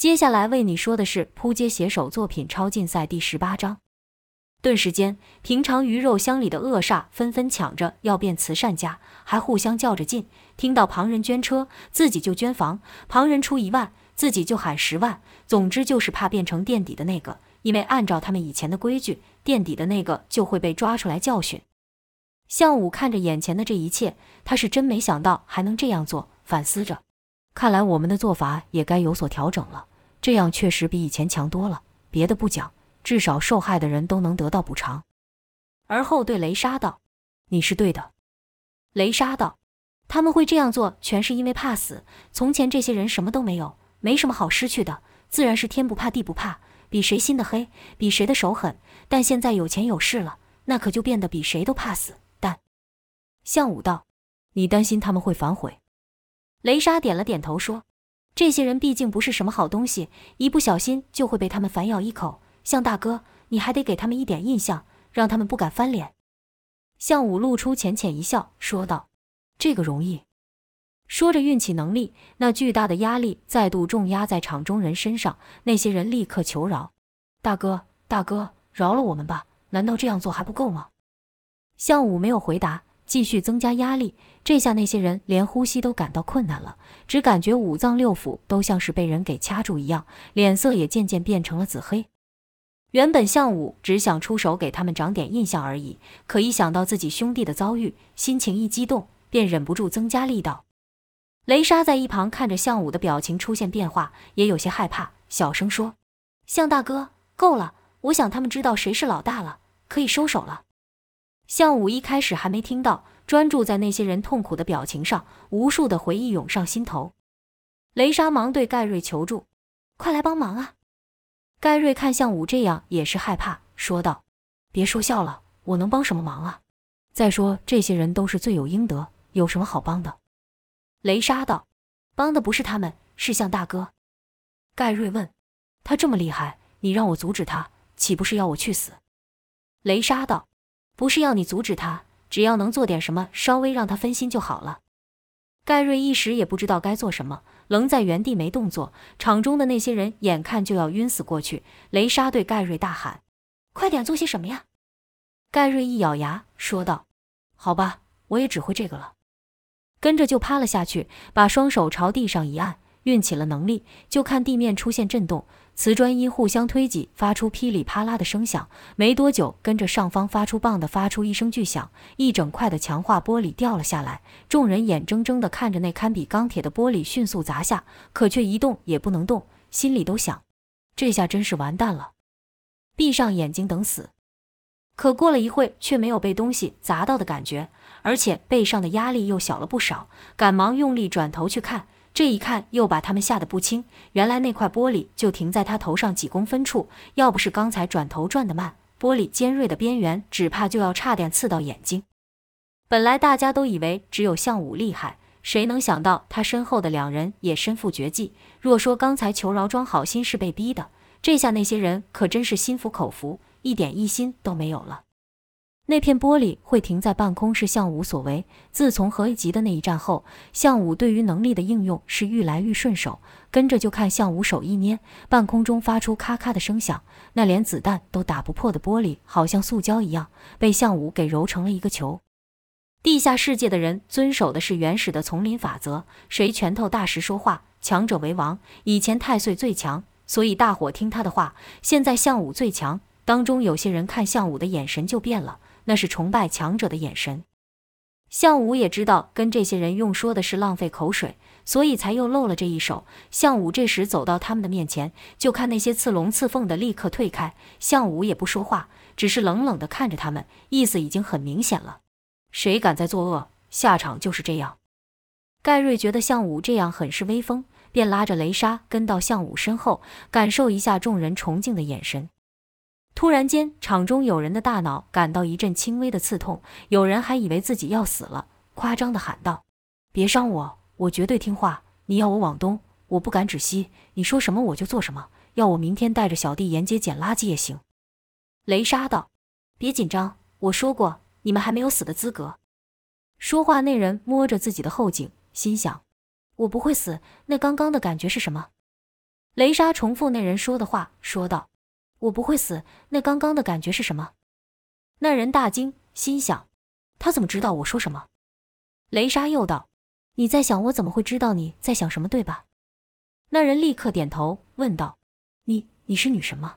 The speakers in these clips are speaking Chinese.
接下来为你说的是扑街写手作品超竞赛第十八章。顿时间，平常鱼肉乡里的恶煞纷纷抢着要变慈善家，还互相较着劲。听到旁人捐车，自己就捐房；旁人出一万，自己就喊十万。总之就是怕变成垫底的那个，因为按照他们以前的规矩，垫底的那个就会被抓出来教训。向武看着眼前的这一切，他是真没想到还能这样做，反思着，看来我们的做法也该有所调整了。这样确实比以前强多了。别的不讲，至少受害的人都能得到补偿。而后对雷莎道：“你是对的。”雷莎道：“他们会这样做，全是因为怕死。从前这些人什么都没有，没什么好失去的，自然是天不怕地不怕，比谁心的黑，比谁的手狠。但现在有钱有势了，那可就变得比谁都怕死。但……”向武道：“你担心他们会反悔？”雷莎点了点头说。这些人毕竟不是什么好东西，一不小心就会被他们反咬一口。向大哥，你还得给他们一点印象，让他们不敢翻脸。向武露出浅浅一笑，说道：“这个容易。”说着运起能力，那巨大的压力再度重压在场中人身上。那些人立刻求饶：“大哥，大哥，饶了我们吧！难道这样做还不够吗？”向武没有回答。继续增加压力，这下那些人连呼吸都感到困难了，只感觉五脏六腑都像是被人给掐住一样，脸色也渐渐变成了紫黑。原本项武只想出手给他们长点印象而已，可一想到自己兄弟的遭遇，心情一激动，便忍不住增加力道。雷莎在一旁看着项武的表情出现变化，也有些害怕，小声说：“项大哥，够了，我想他们知道谁是老大了，可以收手了。”向武一开始还没听到，专注在那些人痛苦的表情上，无数的回忆涌上心头。雷莎忙对盖瑞求助：“快来帮忙啊！”盖瑞看向武这样，也是害怕，说道：“别说笑了，我能帮什么忙啊？再说这些人都是罪有应得，有什么好帮的？”雷莎道：“帮的不是他们，是向大哥。”盖瑞问：“他这么厉害，你让我阻止他，岂不是要我去死？”雷莎道。不是要你阻止他，只要能做点什么，稍微让他分心就好了。盖瑞一时也不知道该做什么，愣在原地没动作。场中的那些人眼看就要晕死过去。雷莎对盖瑞大喊：“快点做些什么呀！”盖瑞一咬牙说道：“好吧，我也只会这个了。”跟着就趴了下去，把双手朝地上一按，运起了能力，就看地面出现震动。瓷砖因互相推挤，发出噼里啪啦的声响。没多久，跟着上方发出棒的发出一声巨响，一整块的强化玻璃掉了下来。众人眼睁睁地看着那堪比钢铁的玻璃迅速砸下，可却一动也不能动，心里都想：这下真是完蛋了，闭上眼睛等死。可过了一会，却没有被东西砸到的感觉，而且背上的压力又小了不少，赶忙用力转头去看。这一看，又把他们吓得不轻。原来那块玻璃就停在他头上几公分处，要不是刚才转头转得慢，玻璃尖锐的边缘只怕就要差点刺到眼睛。本来大家都以为只有项武厉害，谁能想到他身后的两人也身负绝技。若说刚才求饶装好心是被逼的，这下那些人可真是心服口服，一点异心都没有了。那片玻璃会停在半空是项武所为。自从何一级的那一战后，项武对于能力的应用是愈来愈顺手。跟着就看项武手一捏，半空中发出咔咔的声响，那连子弹都打不破的玻璃，好像塑胶一样，被项武给揉成了一个球。地下世界的人遵守的是原始的丛林法则，谁拳头大时说话，强者为王。以前太岁最强，所以大伙听他的话。现在项武最强，当中有些人看项武的眼神就变了。那是崇拜强者的眼神。项武也知道跟这些人用说的是浪费口水，所以才又露了这一手。项武这时走到他们的面前，就看那些刺龙刺凤的立刻退开。项武也不说话，只是冷冷地看着他们，意思已经很明显了：谁敢再作恶，下场就是这样。盖瑞觉得项武这样很是威风，便拉着雷莎跟到项武身后，感受一下众人崇敬的眼神。突然间，场中有人的大脑感到一阵轻微的刺痛，有人还以为自己要死了，夸张地喊道：“别伤我，我绝对听话。你要我往东，我不敢止息，你说什么我就做什么。要我明天带着小弟沿街捡垃圾也行。”雷莎道：“别紧张，我说过，你们还没有死的资格。”说话那人摸着自己的后颈，心想：“我不会死，那刚刚的感觉是什么？”雷莎重复那人说的话，说道：“我不会死。那刚刚的感觉是什么？”那人大惊，心想：“他怎么知道我说什么？”雷莎又道：“你在想我怎么会知道你在想什么，对吧？”那人立刻点头，问道：“你你是女神吗？”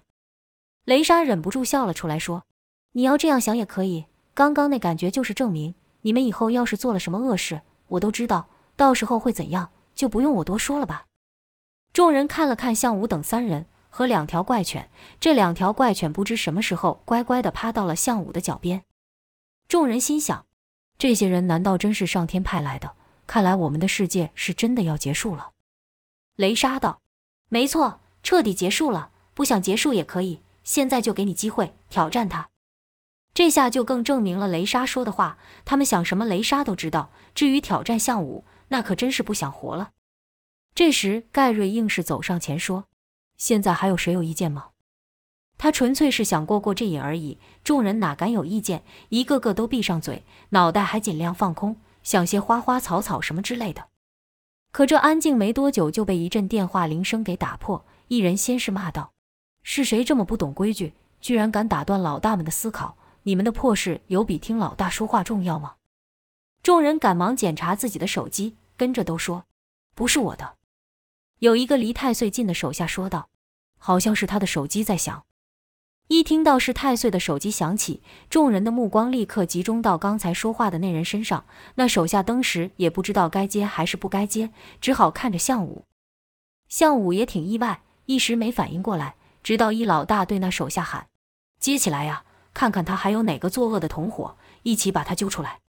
雷莎忍不住笑了出来，说：“你要这样想也可以。刚刚那感觉就是证明，你们以后要是做了什么恶事，我都知道，到时候会怎样，就不用我多说了吧。”众人看了看向武等三人和两条怪犬，这两条怪犬不知什么时候乖乖地趴到了向武的脚边。众人心想：这些人难道真是上天派来的？看来我们的世界是真的要结束了。雷莎道：“没错，彻底结束了。不想结束也可以，现在就给你机会挑战他。”这下就更证明了雷莎说的话，他们想什么，雷莎都知道。至于挑战向武，那可真是不想活了。这时，盖瑞硬是走上前说：“现在还有谁有意见吗？”他纯粹是想过过这瘾而已。众人哪敢有意见，一个个都闭上嘴，脑袋还尽量放空，想些花花草草什么之类的。可这安静没多久，就被一阵电话铃声给打破。一人先是骂道：“是谁这么不懂规矩，居然敢打断老大们的思考？你们的破事有比听老大说话重要吗？”众人赶忙检查自己的手机，跟着都说：“不是我的。”有一个离太岁近的手下说道：“好像是他的手机在响。”一听到是太岁的手机响起，众人的目光立刻集中到刚才说话的那人身上。那手下当时也不知道该接还是不该接，只好看着项武。项武也挺意外，一时没反应过来，直到一老大对那手下喊：“接起来呀，看看他还有哪个作恶的同伙，一起把他揪出来。”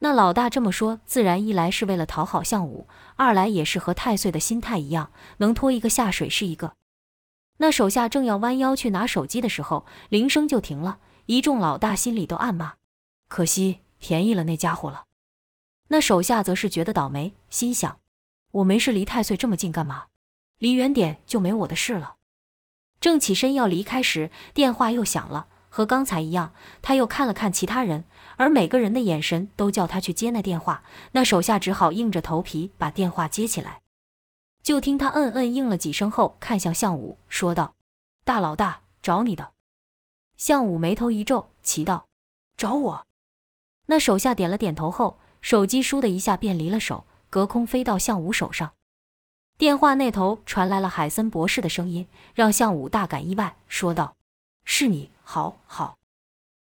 那老大这么说，自然一来是为了讨好项武，二来也是和太岁的心态一样，能拖一个下水是一个。那手下正要弯腰去拿手机的时候，铃声就停了。一众老大心里都暗骂：可惜便宜了那家伙了。那手下则是觉得倒霉，心想：我没事离太岁这么近干嘛？离远点就没我的事了。正起身要离开时，电话又响了。和刚才一样，他又看了看其他人，而每个人的眼神都叫他去接那电话。那手下只好硬着头皮把电话接起来。就听他嗯嗯应了几声后，看向项武，说道：“大老大，找你的。”项武眉头一皱，奇道：“找我？”那手下点了点头后，手机倏的一下便离了手，隔空飞到项武手上。电话那头传来了海森博士的声音，让项武大感意外，说道：“是你。”好好，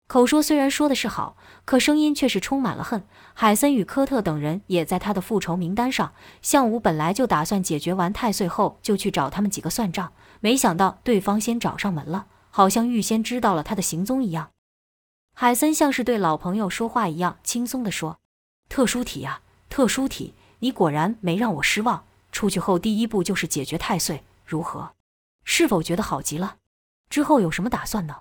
口说虽然说的是好，可声音却是充满了恨。海森与科特等人也在他的复仇名单上。项武本来就打算解决完太岁后就去找他们几个算账，没想到对方先找上门了，好像预先知道了他的行踪一样。海森像是对老朋友说话一样轻松地说：“特殊体呀，特殊体，你果然没让我失望。出去后第一步就是解决太岁，如何？是否觉得好极了？之后有什么打算呢？”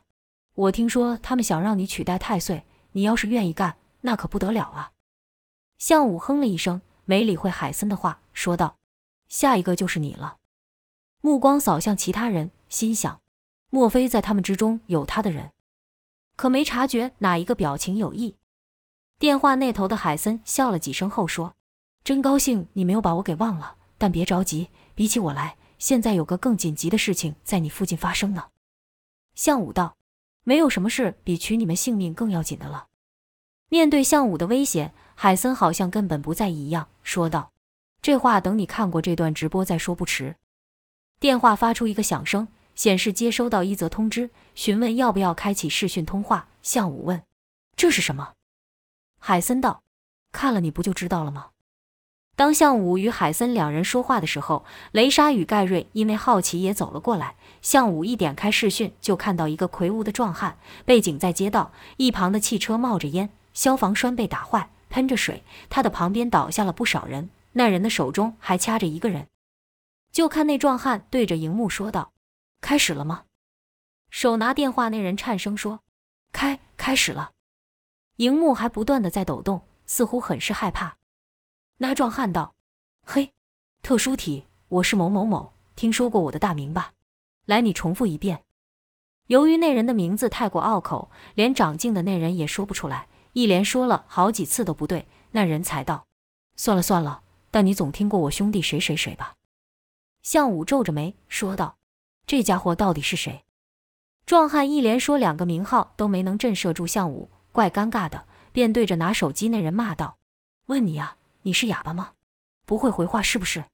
我听说他们想让你取代太岁，你要是愿意干，那可不得了啊！项武哼了一声，没理会海森的话，说道：“下一个就是你了。”目光扫向其他人，心想：莫非在他们之中有他的人？可没察觉哪一个表情有异。电话那头的海森笑了几声后说：“真高兴你没有把我给忘了，但别着急，比起我来，现在有个更紧急的事情在你附近发生呢。”项武道。没有什么事比取你们性命更要紧的了。面对项武的威胁，海森好像根本不在意一样，说道：“这话等你看过这段直播再说不迟。”电话发出一个响声，显示接收到一则通知，询问要不要开启视讯通话。项武问：“这是什么？”海森道：“看了你不就知道了吗？”当向武与海森两人说话的时候，雷莎与盖瑞因为好奇也走了过来。向武一点开视讯，就看到一个魁梧的壮汉，背景在街道一旁的汽车冒着烟，消防栓被打坏，喷着水。他的旁边倒下了不少人，那人的手中还掐着一个人。就看那壮汉对着荧幕说道：“开始了吗？”手拿电话那人颤声说：“开，开始了。”荧幕还不断的在抖动，似乎很是害怕。那壮汉道：“嘿，特殊体，我是某某某，听说过我的大名吧？来，你重复一遍。”由于那人的名字太过拗口，连长进的那人也说不出来，一连说了好几次都不对，那人才道：“算了算了，但你总听过我兄弟谁谁谁吧？”向武皱着眉说道：“这家伙到底是谁？”壮汉一连说两个名号都没能震慑住向武，怪尴尬的，便对着拿手机那人骂道：“问你啊，你是哑巴吗？不会回话是不是？”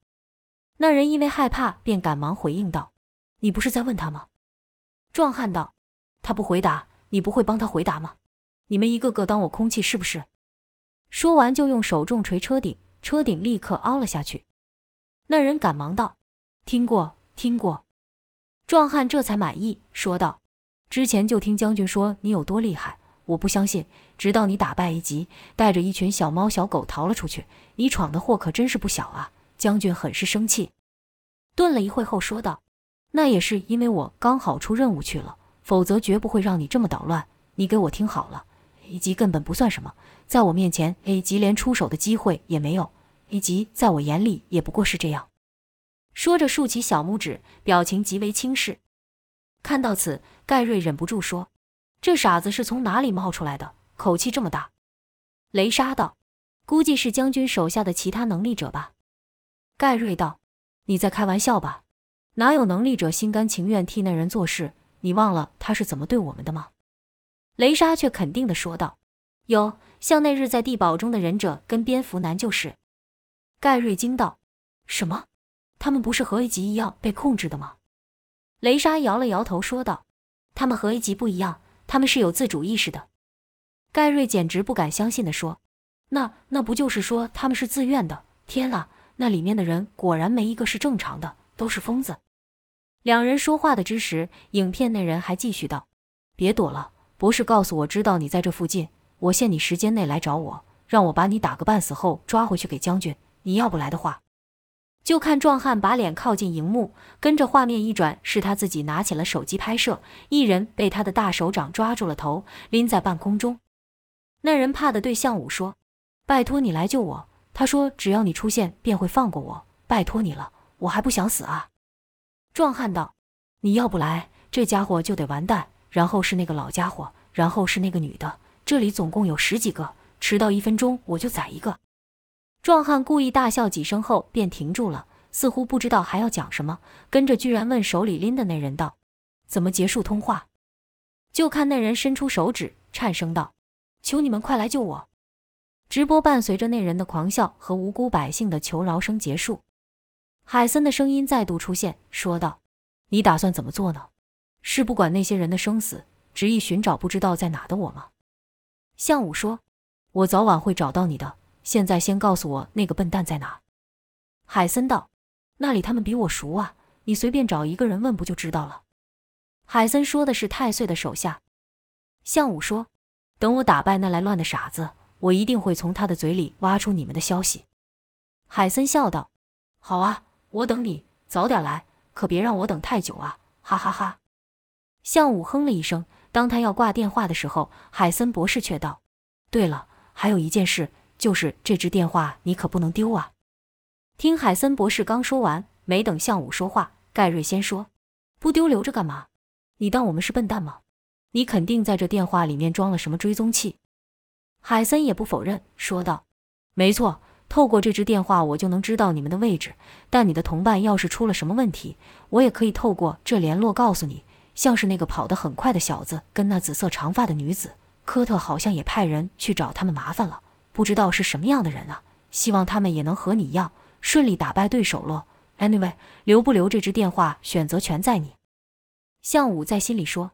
那人因为害怕，便赶忙回应道：“你不是在问他吗？”壮汉道：“他不回答，你不会帮他回答吗？你们一个个当我空气是不是？”说完就用手重锤车顶，车顶立刻凹了下去。那人赶忙道：“听过，听过。”壮汉这才满意，说道。之前就听将军说你有多厉害，我不相信。直到你打败一级，带着一群小猫小狗逃了出去，你闯的祸可真是不小啊！将军很是生气。顿了一会后说道：“那也是因为我刚好出任务去了，否则绝不会让你这么捣乱。你给我听好了，一级根本不算什么，在我面前，A 级连出手的机会也没有。一级在我眼里也不过是这样。”说着竖起小拇指，表情极为轻视。看到此，盖瑞忍不住说：“这傻子是从哪里冒出来的？口气这么大。”雷莎道：“估计是将军手下的其他能力者吧。”盖瑞道：“你在开玩笑吧？哪有能力者心甘情愿替那人做事？你忘了他是怎么对我们的吗？”雷莎却肯定地说道：“有，像那日在地堡中的忍者跟蝙蝠男就是。”盖瑞惊道：“什么？他们不是和 A 级一样被控制的吗？”雷莎摇了摇头，说道：“他们和 A 级不一样，他们是有自主意识的。”盖瑞简直不敢相信地说：“那那不就是说他们是自愿的？天啊，那里面的人果然没一个是正常的，都是疯子。”两人说话的之时，影片那人还继续道：“别躲了，博士告诉我知道你在这附近，我限你时间内来找我，让我把你打个半死后抓回去给将军。你要不来的话。”就看壮汉把脸靠近荧幕，跟着画面一转，是他自己拿起了手机拍摄，一人被他的大手掌抓住了头，拎在半空中。那人怕的对向武说：“拜托你来救我。”他说：“只要你出现，便会放过我。拜托你了，我还不想死啊。”壮汉道：“你要不来，这家伙就得完蛋。然后是那个老家伙，然后是那个女的，这里总共有十几个，迟到一分钟我就宰一个。”壮汉故意大笑几声后便停住了，似乎不知道还要讲什么，跟着居然问手里拎的那人道：“怎么结束通话？”就看那人伸出手指，颤声道：“求你们快来救我！”直播伴随着那人的狂笑和无辜百姓的求饶声结束。海森的声音再度出现，说道：“你打算怎么做呢？是不管那些人的生死，执意寻找不知道在哪的我吗？”向武说：“我早晚会找到你的。”现在先告诉我那个笨蛋在哪？海森道：“那里他们比我熟啊，你随便找一个人问不就知道了。”海森说的是太岁的手下。向武说：“等我打败那来乱的傻子，我一定会从他的嘴里挖出你们的消息。”海森笑道：“好啊，我等你，早点来，可别让我等太久啊！”哈哈哈。向武哼了一声。当他要挂电话的时候，海森博士却道：“对了，还有一件事。”就是这只电话，你可不能丢啊！听海森博士刚说完，没等向武说话，盖瑞先说：“不丢留着干嘛？你当我们是笨蛋吗？你肯定在这电话里面装了什么追踪器。”海森也不否认，说道：“没错，透过这只电话，我就能知道你们的位置。但你的同伴要是出了什么问题，我也可以透过这联络告诉你。像是那个跑得很快的小子，跟那紫色长发的女子，科特好像也派人去找他们麻烦了。”不知道是什么样的人啊！希望他们也能和你一样顺利打败对手咯。Anyway，留不留这只电话，选择权在你。向武在心里说：“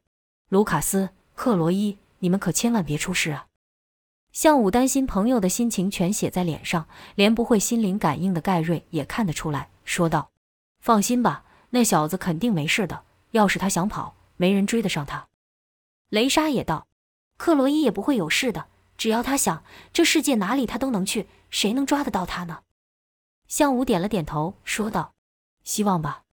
卢卡斯、克罗伊，你们可千万别出事啊！”向武担心朋友的心情全写在脸上，连不会心灵感应的盖瑞也看得出来，说道：“放心吧，那小子肯定没事的。要是他想跑，没人追得上他。”雷莎也道：“克罗伊也不会有事的。”只要他想，这世界哪里他都能去，谁能抓得到他呢？向武点了点头，说道：“希望吧。”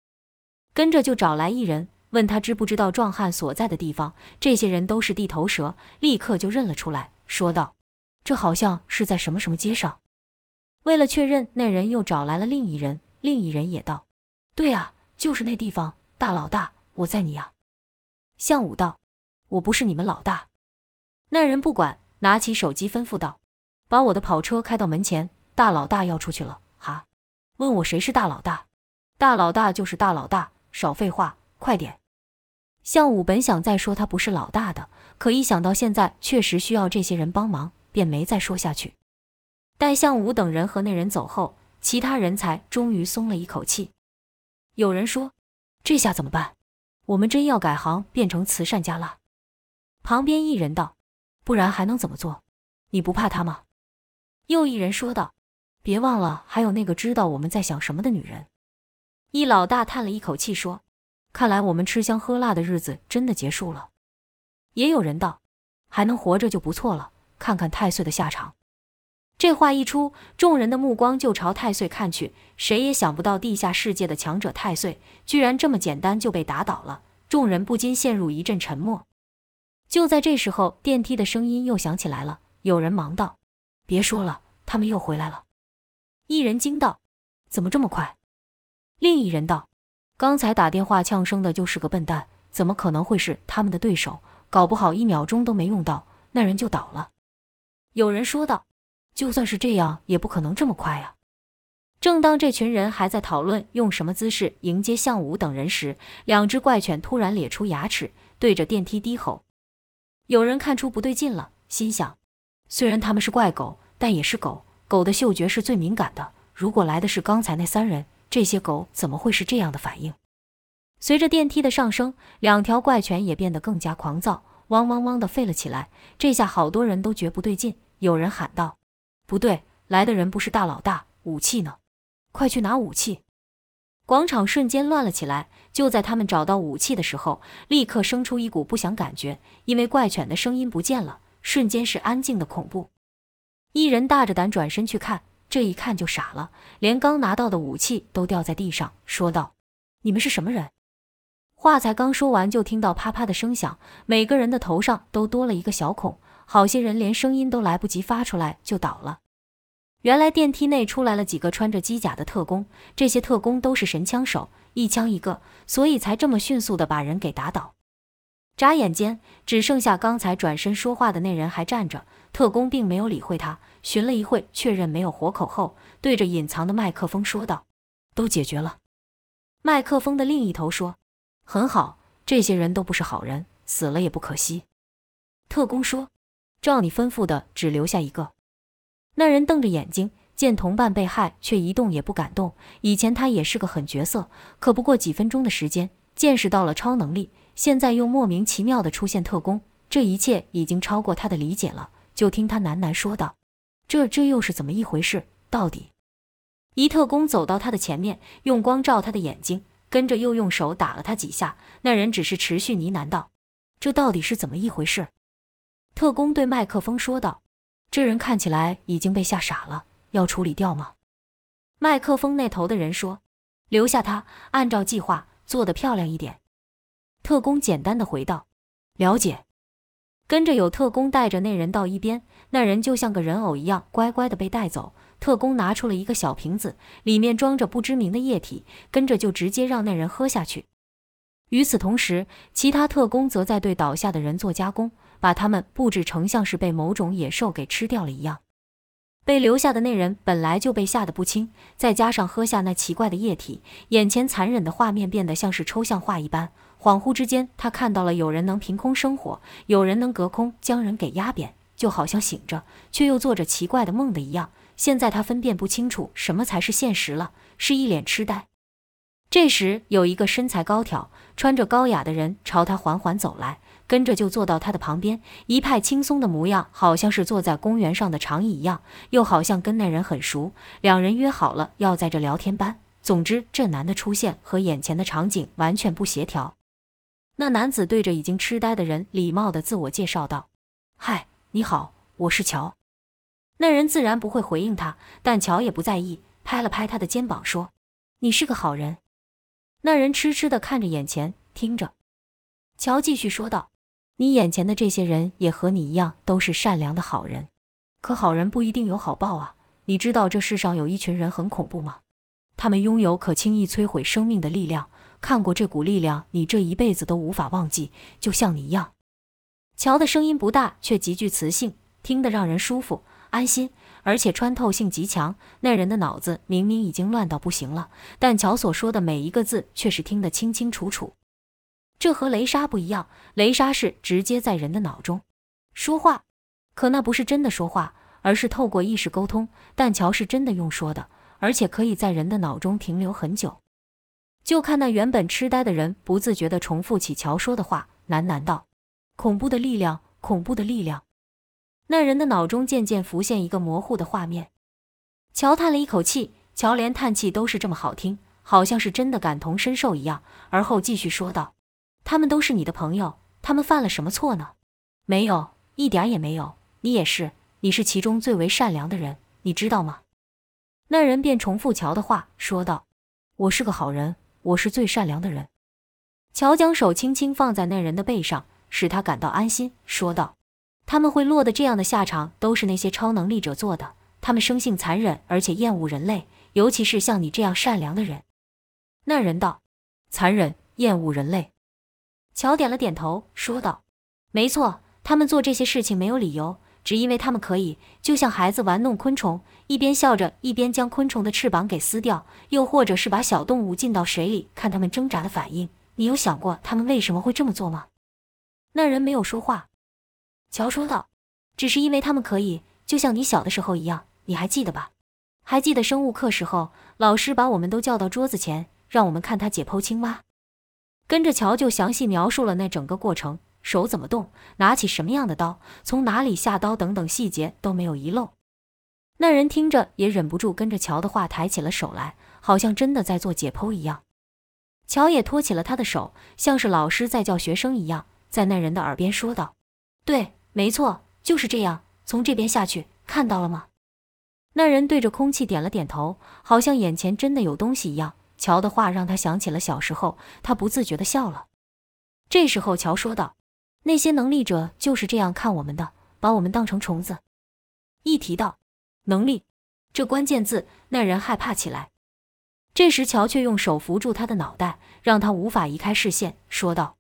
跟着就找来一人，问他知不知道壮汉所在的地方。这些人都是地头蛇，立刻就认了出来，说道：“这好像是在什么什么街上。”为了确认，那人又找来了另一人，另一人也道：“对啊，就是那地方。大老大，我在你呀。”向武道：“我不是你们老大。”那人不管。拿起手机，吩咐道：“把我的跑车开到门前，大老大要出去了。”哈，问我谁是大老大？大老大就是大老大，少废话，快点！项武本想再说他不是老大的，可一想到现在确实需要这些人帮忙，便没再说下去。待项武等人和那人走后，其他人才终于松了一口气。有人说：“这下怎么办？我们真要改行变成慈善家了？”旁边一人道：“不然还能怎么做？你不怕他吗？”又一人说道：“别忘了，还有那个知道我们在想什么的女人。”一老大叹了一口气说：“看来我们吃香喝辣的日子真的结束了。”也有人道：“还能活着就不错了，看看太岁的下场。”这话一出，众人的目光就朝太岁看去。谁也想不到，地下世界的强者太岁居然这么简单就被打倒了。众人不禁陷入一阵沉默。就在这时候，电梯的声音又响起来了。有人忙道：“别说了，他们又回来了。”一人惊道：“怎么这么快？”另一人道：“刚才打电话呛声的就是个笨蛋，怎么可能会是他们的对手？搞不好一秒钟都没用到，那人就倒了。”有人说道。就算是这样，也不可能这么快呀！正当这群人还在讨论用什么姿势迎接项武等人时，两只怪犬突然咧出牙齿，对着电梯低吼。有人看出不对劲了，心想：虽然他们是怪狗，但也是狗，狗的嗅觉是最敏感的。如果来的是刚才那三人，这些狗怎么会是这样的反应？随着电梯的上升，两条怪犬也变得更加狂躁，汪汪汪的吠了起来。这下好多人都觉不对劲，有人喊道。不对，来的人不是大老大，武器呢？快去拿武器！广场瞬间乱了起来。就在他们找到武器的时候，立刻生出一股不祥感觉，因为怪犬的声音不见了，瞬间是安静的恐怖。一人大着胆转身去看，这一看就傻了，连刚拿到的武器都掉在地上，说道：“你们是什么人？”话才刚说完，就听到啪啪的声响，每个人的头上都多了一个小孔。好些人连声音都来不及发出来就倒了。原来电梯内出来了几个穿着机甲的特工，这些特工都是神枪手，一枪一个，所以才这么迅速的把人给打倒。眨眼间，只剩下刚才转身说话的那人还站着。特工并没有理会他，寻了一会，确认没有活口后，对着隐藏的麦克风说道：“都解决了。”麦克风的另一头说：“很好，这些人都不是好人，死了也不可惜。”特工说。照你吩咐的，只留下一个。那人瞪着眼睛，见同伴被害，却一动也不敢动。以前他也是个狠角色，可不过几分钟的时间，见识到了超能力，现在又莫名其妙的出现特工，这一切已经超过他的理解了。就听他喃喃说道：“这这又是怎么一回事？到底？”一特工走到他的前面，用光照他的眼睛，跟着又用手打了他几下。那人只是持续呢喃道：“这到底是怎么一回事？”特工对麦克风说道：“这人看起来已经被吓傻了，要处理掉吗？”麦克风那头的人说：“留下他，按照计划做得漂亮一点。”特工简单的回道：“了解。”跟着有特工带着那人到一边，那人就像个人偶一样乖乖的被带走。特工拿出了一个小瓶子，里面装着不知名的液体，跟着就直接让那人喝下去。与此同时，其他特工则在对倒下的人做加工。把他们布置成像是被某种野兽给吃掉了一样。被留下的那人本来就被吓得不轻，再加上喝下那奇怪的液体，眼前残忍的画面变得像是抽象画一般。恍惚之间，他看到了有人能凭空生火，有人能隔空将人给压扁，就好像醒着却又做着奇怪的梦的一样。现在他分辨不清楚什么才是现实了，是一脸痴呆。这时，有一个身材高挑、穿着高雅的人朝他缓缓走来。跟着就坐到他的旁边，一派轻松的模样，好像是坐在公园上的长椅一样，又好像跟那人很熟。两人约好了要在这聊天班。总之，这男的出现和眼前的场景完全不协调。那男子对着已经痴呆的人礼貌地自我介绍道：“嗨，你好，我是乔。”那人自然不会回应他，但乔也不在意，拍了拍他的肩膀说：“你是个好人。”那人痴痴地看着眼前，听着。乔继续说道。你眼前的这些人也和你一样，都是善良的好人。可好人不一定有好报啊！你知道这世上有一群人很恐怖吗？他们拥有可轻易摧毁生命的力量。看过这股力量，你这一辈子都无法忘记。就像你一样。乔的声音不大，却极具磁性，听得让人舒服。安心，而且穿透性极强。那人的脑子明明已经乱到不行了，但乔所说的每一个字却是听得清清楚楚。这和雷莎不一样，雷莎是直接在人的脑中说话，可那不是真的说话，而是透过意识沟通。但乔是真的用说的，而且可以在人的脑中停留很久。就看那原本痴呆的人不自觉地重复起乔说的话，喃喃道：“恐怖的力量，恐怖的力量。”那人的脑中渐渐浮现一个模糊的画面。乔叹了一口气，乔连叹气都是这么好听，好像是真的感同身受一样。而后继续说道：“他们都是你的朋友，他们犯了什么错呢？没有，一点也没有。你也是，你是其中最为善良的人，你知道吗？”那人便重复乔的话，说道：“我是个好人，我是最善良的人。”乔将手轻轻放在那人的背上，使他感到安心，说道。他们会落得这样的下场，都是那些超能力者做的。他们生性残忍，而且厌恶人类，尤其是像你这样善良的人。那人道：“残忍，厌恶人类。”乔点了点头，说道：“没错，他们做这些事情没有理由，只因为他们可以，就像孩子玩弄昆虫，一边笑着，一边将昆虫的翅膀给撕掉，又或者是把小动物浸到水里，看他们挣扎的反应。你有想过他们为什么会这么做吗？”那人没有说话。乔说道：“只是因为他们可以，就像你小的时候一样，你还记得吧？还记得生物课时候，老师把我们都叫到桌子前，让我们看他解剖青蛙。跟着乔就详细描述了那整个过程，手怎么动，拿起什么样的刀，从哪里下刀等等细节都没有遗漏。那人听着也忍不住跟着乔的话抬起了手来，好像真的在做解剖一样。乔也托起了他的手，像是老师在教学生一样，在那人的耳边说道：‘对。’没错，就是这样。从这边下去，看到了吗？那人对着空气点了点头，好像眼前真的有东西一样。乔的话让他想起了小时候，他不自觉地笑了。这时候，乔说道：“那些能力者就是这样看我们的，把我们当成虫子。”一提到能力这关键字，那人害怕起来。这时，乔却用手扶住他的脑袋，让他无法移开视线，说道：“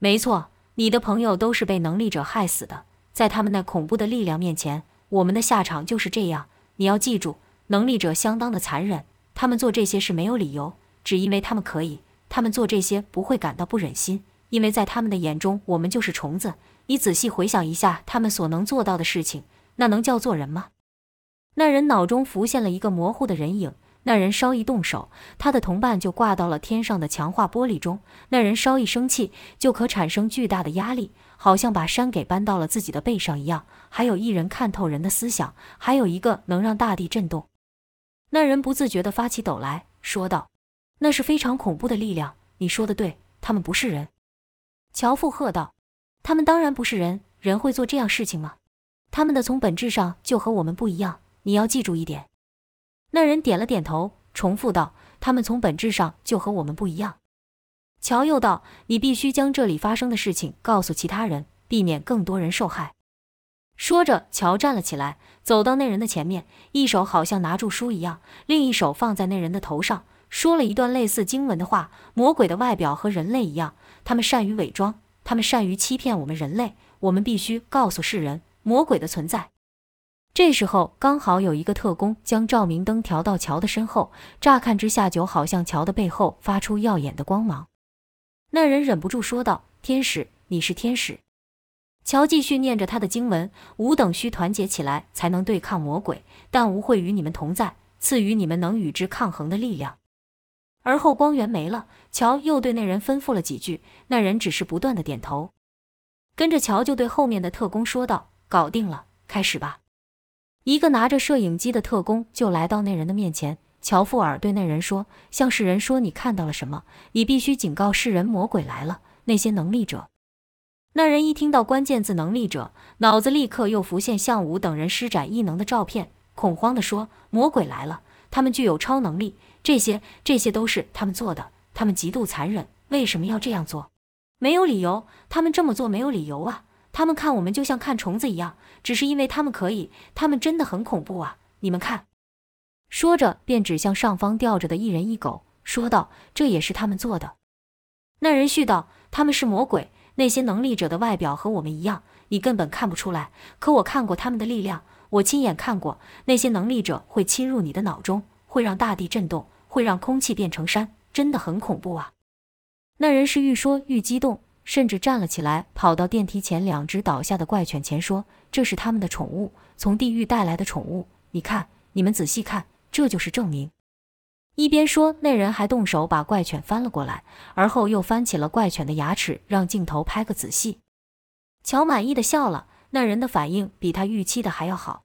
没错，你的朋友都是被能力者害死的。”在他们那恐怖的力量面前，我们的下场就是这样。你要记住，能力者相当的残忍，他们做这些是没有理由，只因为他们可以。他们做这些不会感到不忍心，因为在他们的眼中，我们就是虫子。你仔细回想一下，他们所能做到的事情，那能叫做人吗？那人脑中浮现了一个模糊的人影。那人稍一动手，他的同伴就挂到了天上的强化玻璃中。那人稍一生气，就可产生巨大的压力，好像把山给搬到了自己的背上一样。还有一人看透人的思想，还有一个能让大地震动。那人不自觉地发起抖来说道：“那是非常恐怖的力量。”你说的对，他们不是人。乔附和道：“他们当然不是人，人会做这样事情吗？他们的从本质上就和我们不一样。你要记住一点。”那人点了点头，重复道：“他们从本质上就和我们不一样。”乔又道：“你必须将这里发生的事情告诉其他人，避免更多人受害。”说着，乔站了起来，走到那人的前面，一手好像拿住书一样，另一手放在那人的头上，说了一段类似经文的话：“魔鬼的外表和人类一样，他们善于伪装，他们善于欺骗我们人类。我们必须告诉世人魔鬼的存在。”这时候刚好有一个特工将照明灯调到乔的身后，乍看之下就好像乔的背后发出耀眼的光芒。那人忍不住说道：“天使，你是天使。”乔继续念着他的经文：“吾等需团结起来才能对抗魔鬼，但吾会与你们同在，赐予你们能与之抗衡的力量。”而后光源没了，乔又对那人吩咐了几句，那人只是不断的点头。跟着乔就对后面的特工说道：“搞定了，开始吧。”一个拿着摄影机的特工就来到那人的面前。乔富尔对那人说：“向世人说，你看到了什么？你必须警告世人，魔鬼来了。那些能力者。”那人一听到关键字“能力者”，脑子立刻又浮现向武等人施展异能的照片，恐慌地说：“魔鬼来了！他们具有超能力，这些这些都是他们做的。他们极度残忍，为什么要这样做？没有理由，他们这么做没有理由啊！他们看我们就像看虫子一样。”只是因为他们可以，他们真的很恐怖啊！你们看，说着便指向上方吊着的一人一狗，说道：“这也是他们做的。”那人续道：“他们是魔鬼，那些能力者的外表和我们一样，你根本看不出来。可我看过他们的力量，我亲眼看过，那些能力者会侵入你的脑中，会让大地震动，会让空气变成山，真的很恐怖啊！那人是愈说愈激动，甚至站了起来，跑到电梯前两只倒下的怪犬前说：“这是他们的宠物，从地狱带来的宠物。你看，你们仔细看，这就是证明。”一边说，那人还动手把怪犬翻了过来，而后又翻起了怪犬的牙齿，让镜头拍个仔细。乔满意的笑了，那人的反应比他预期的还要好。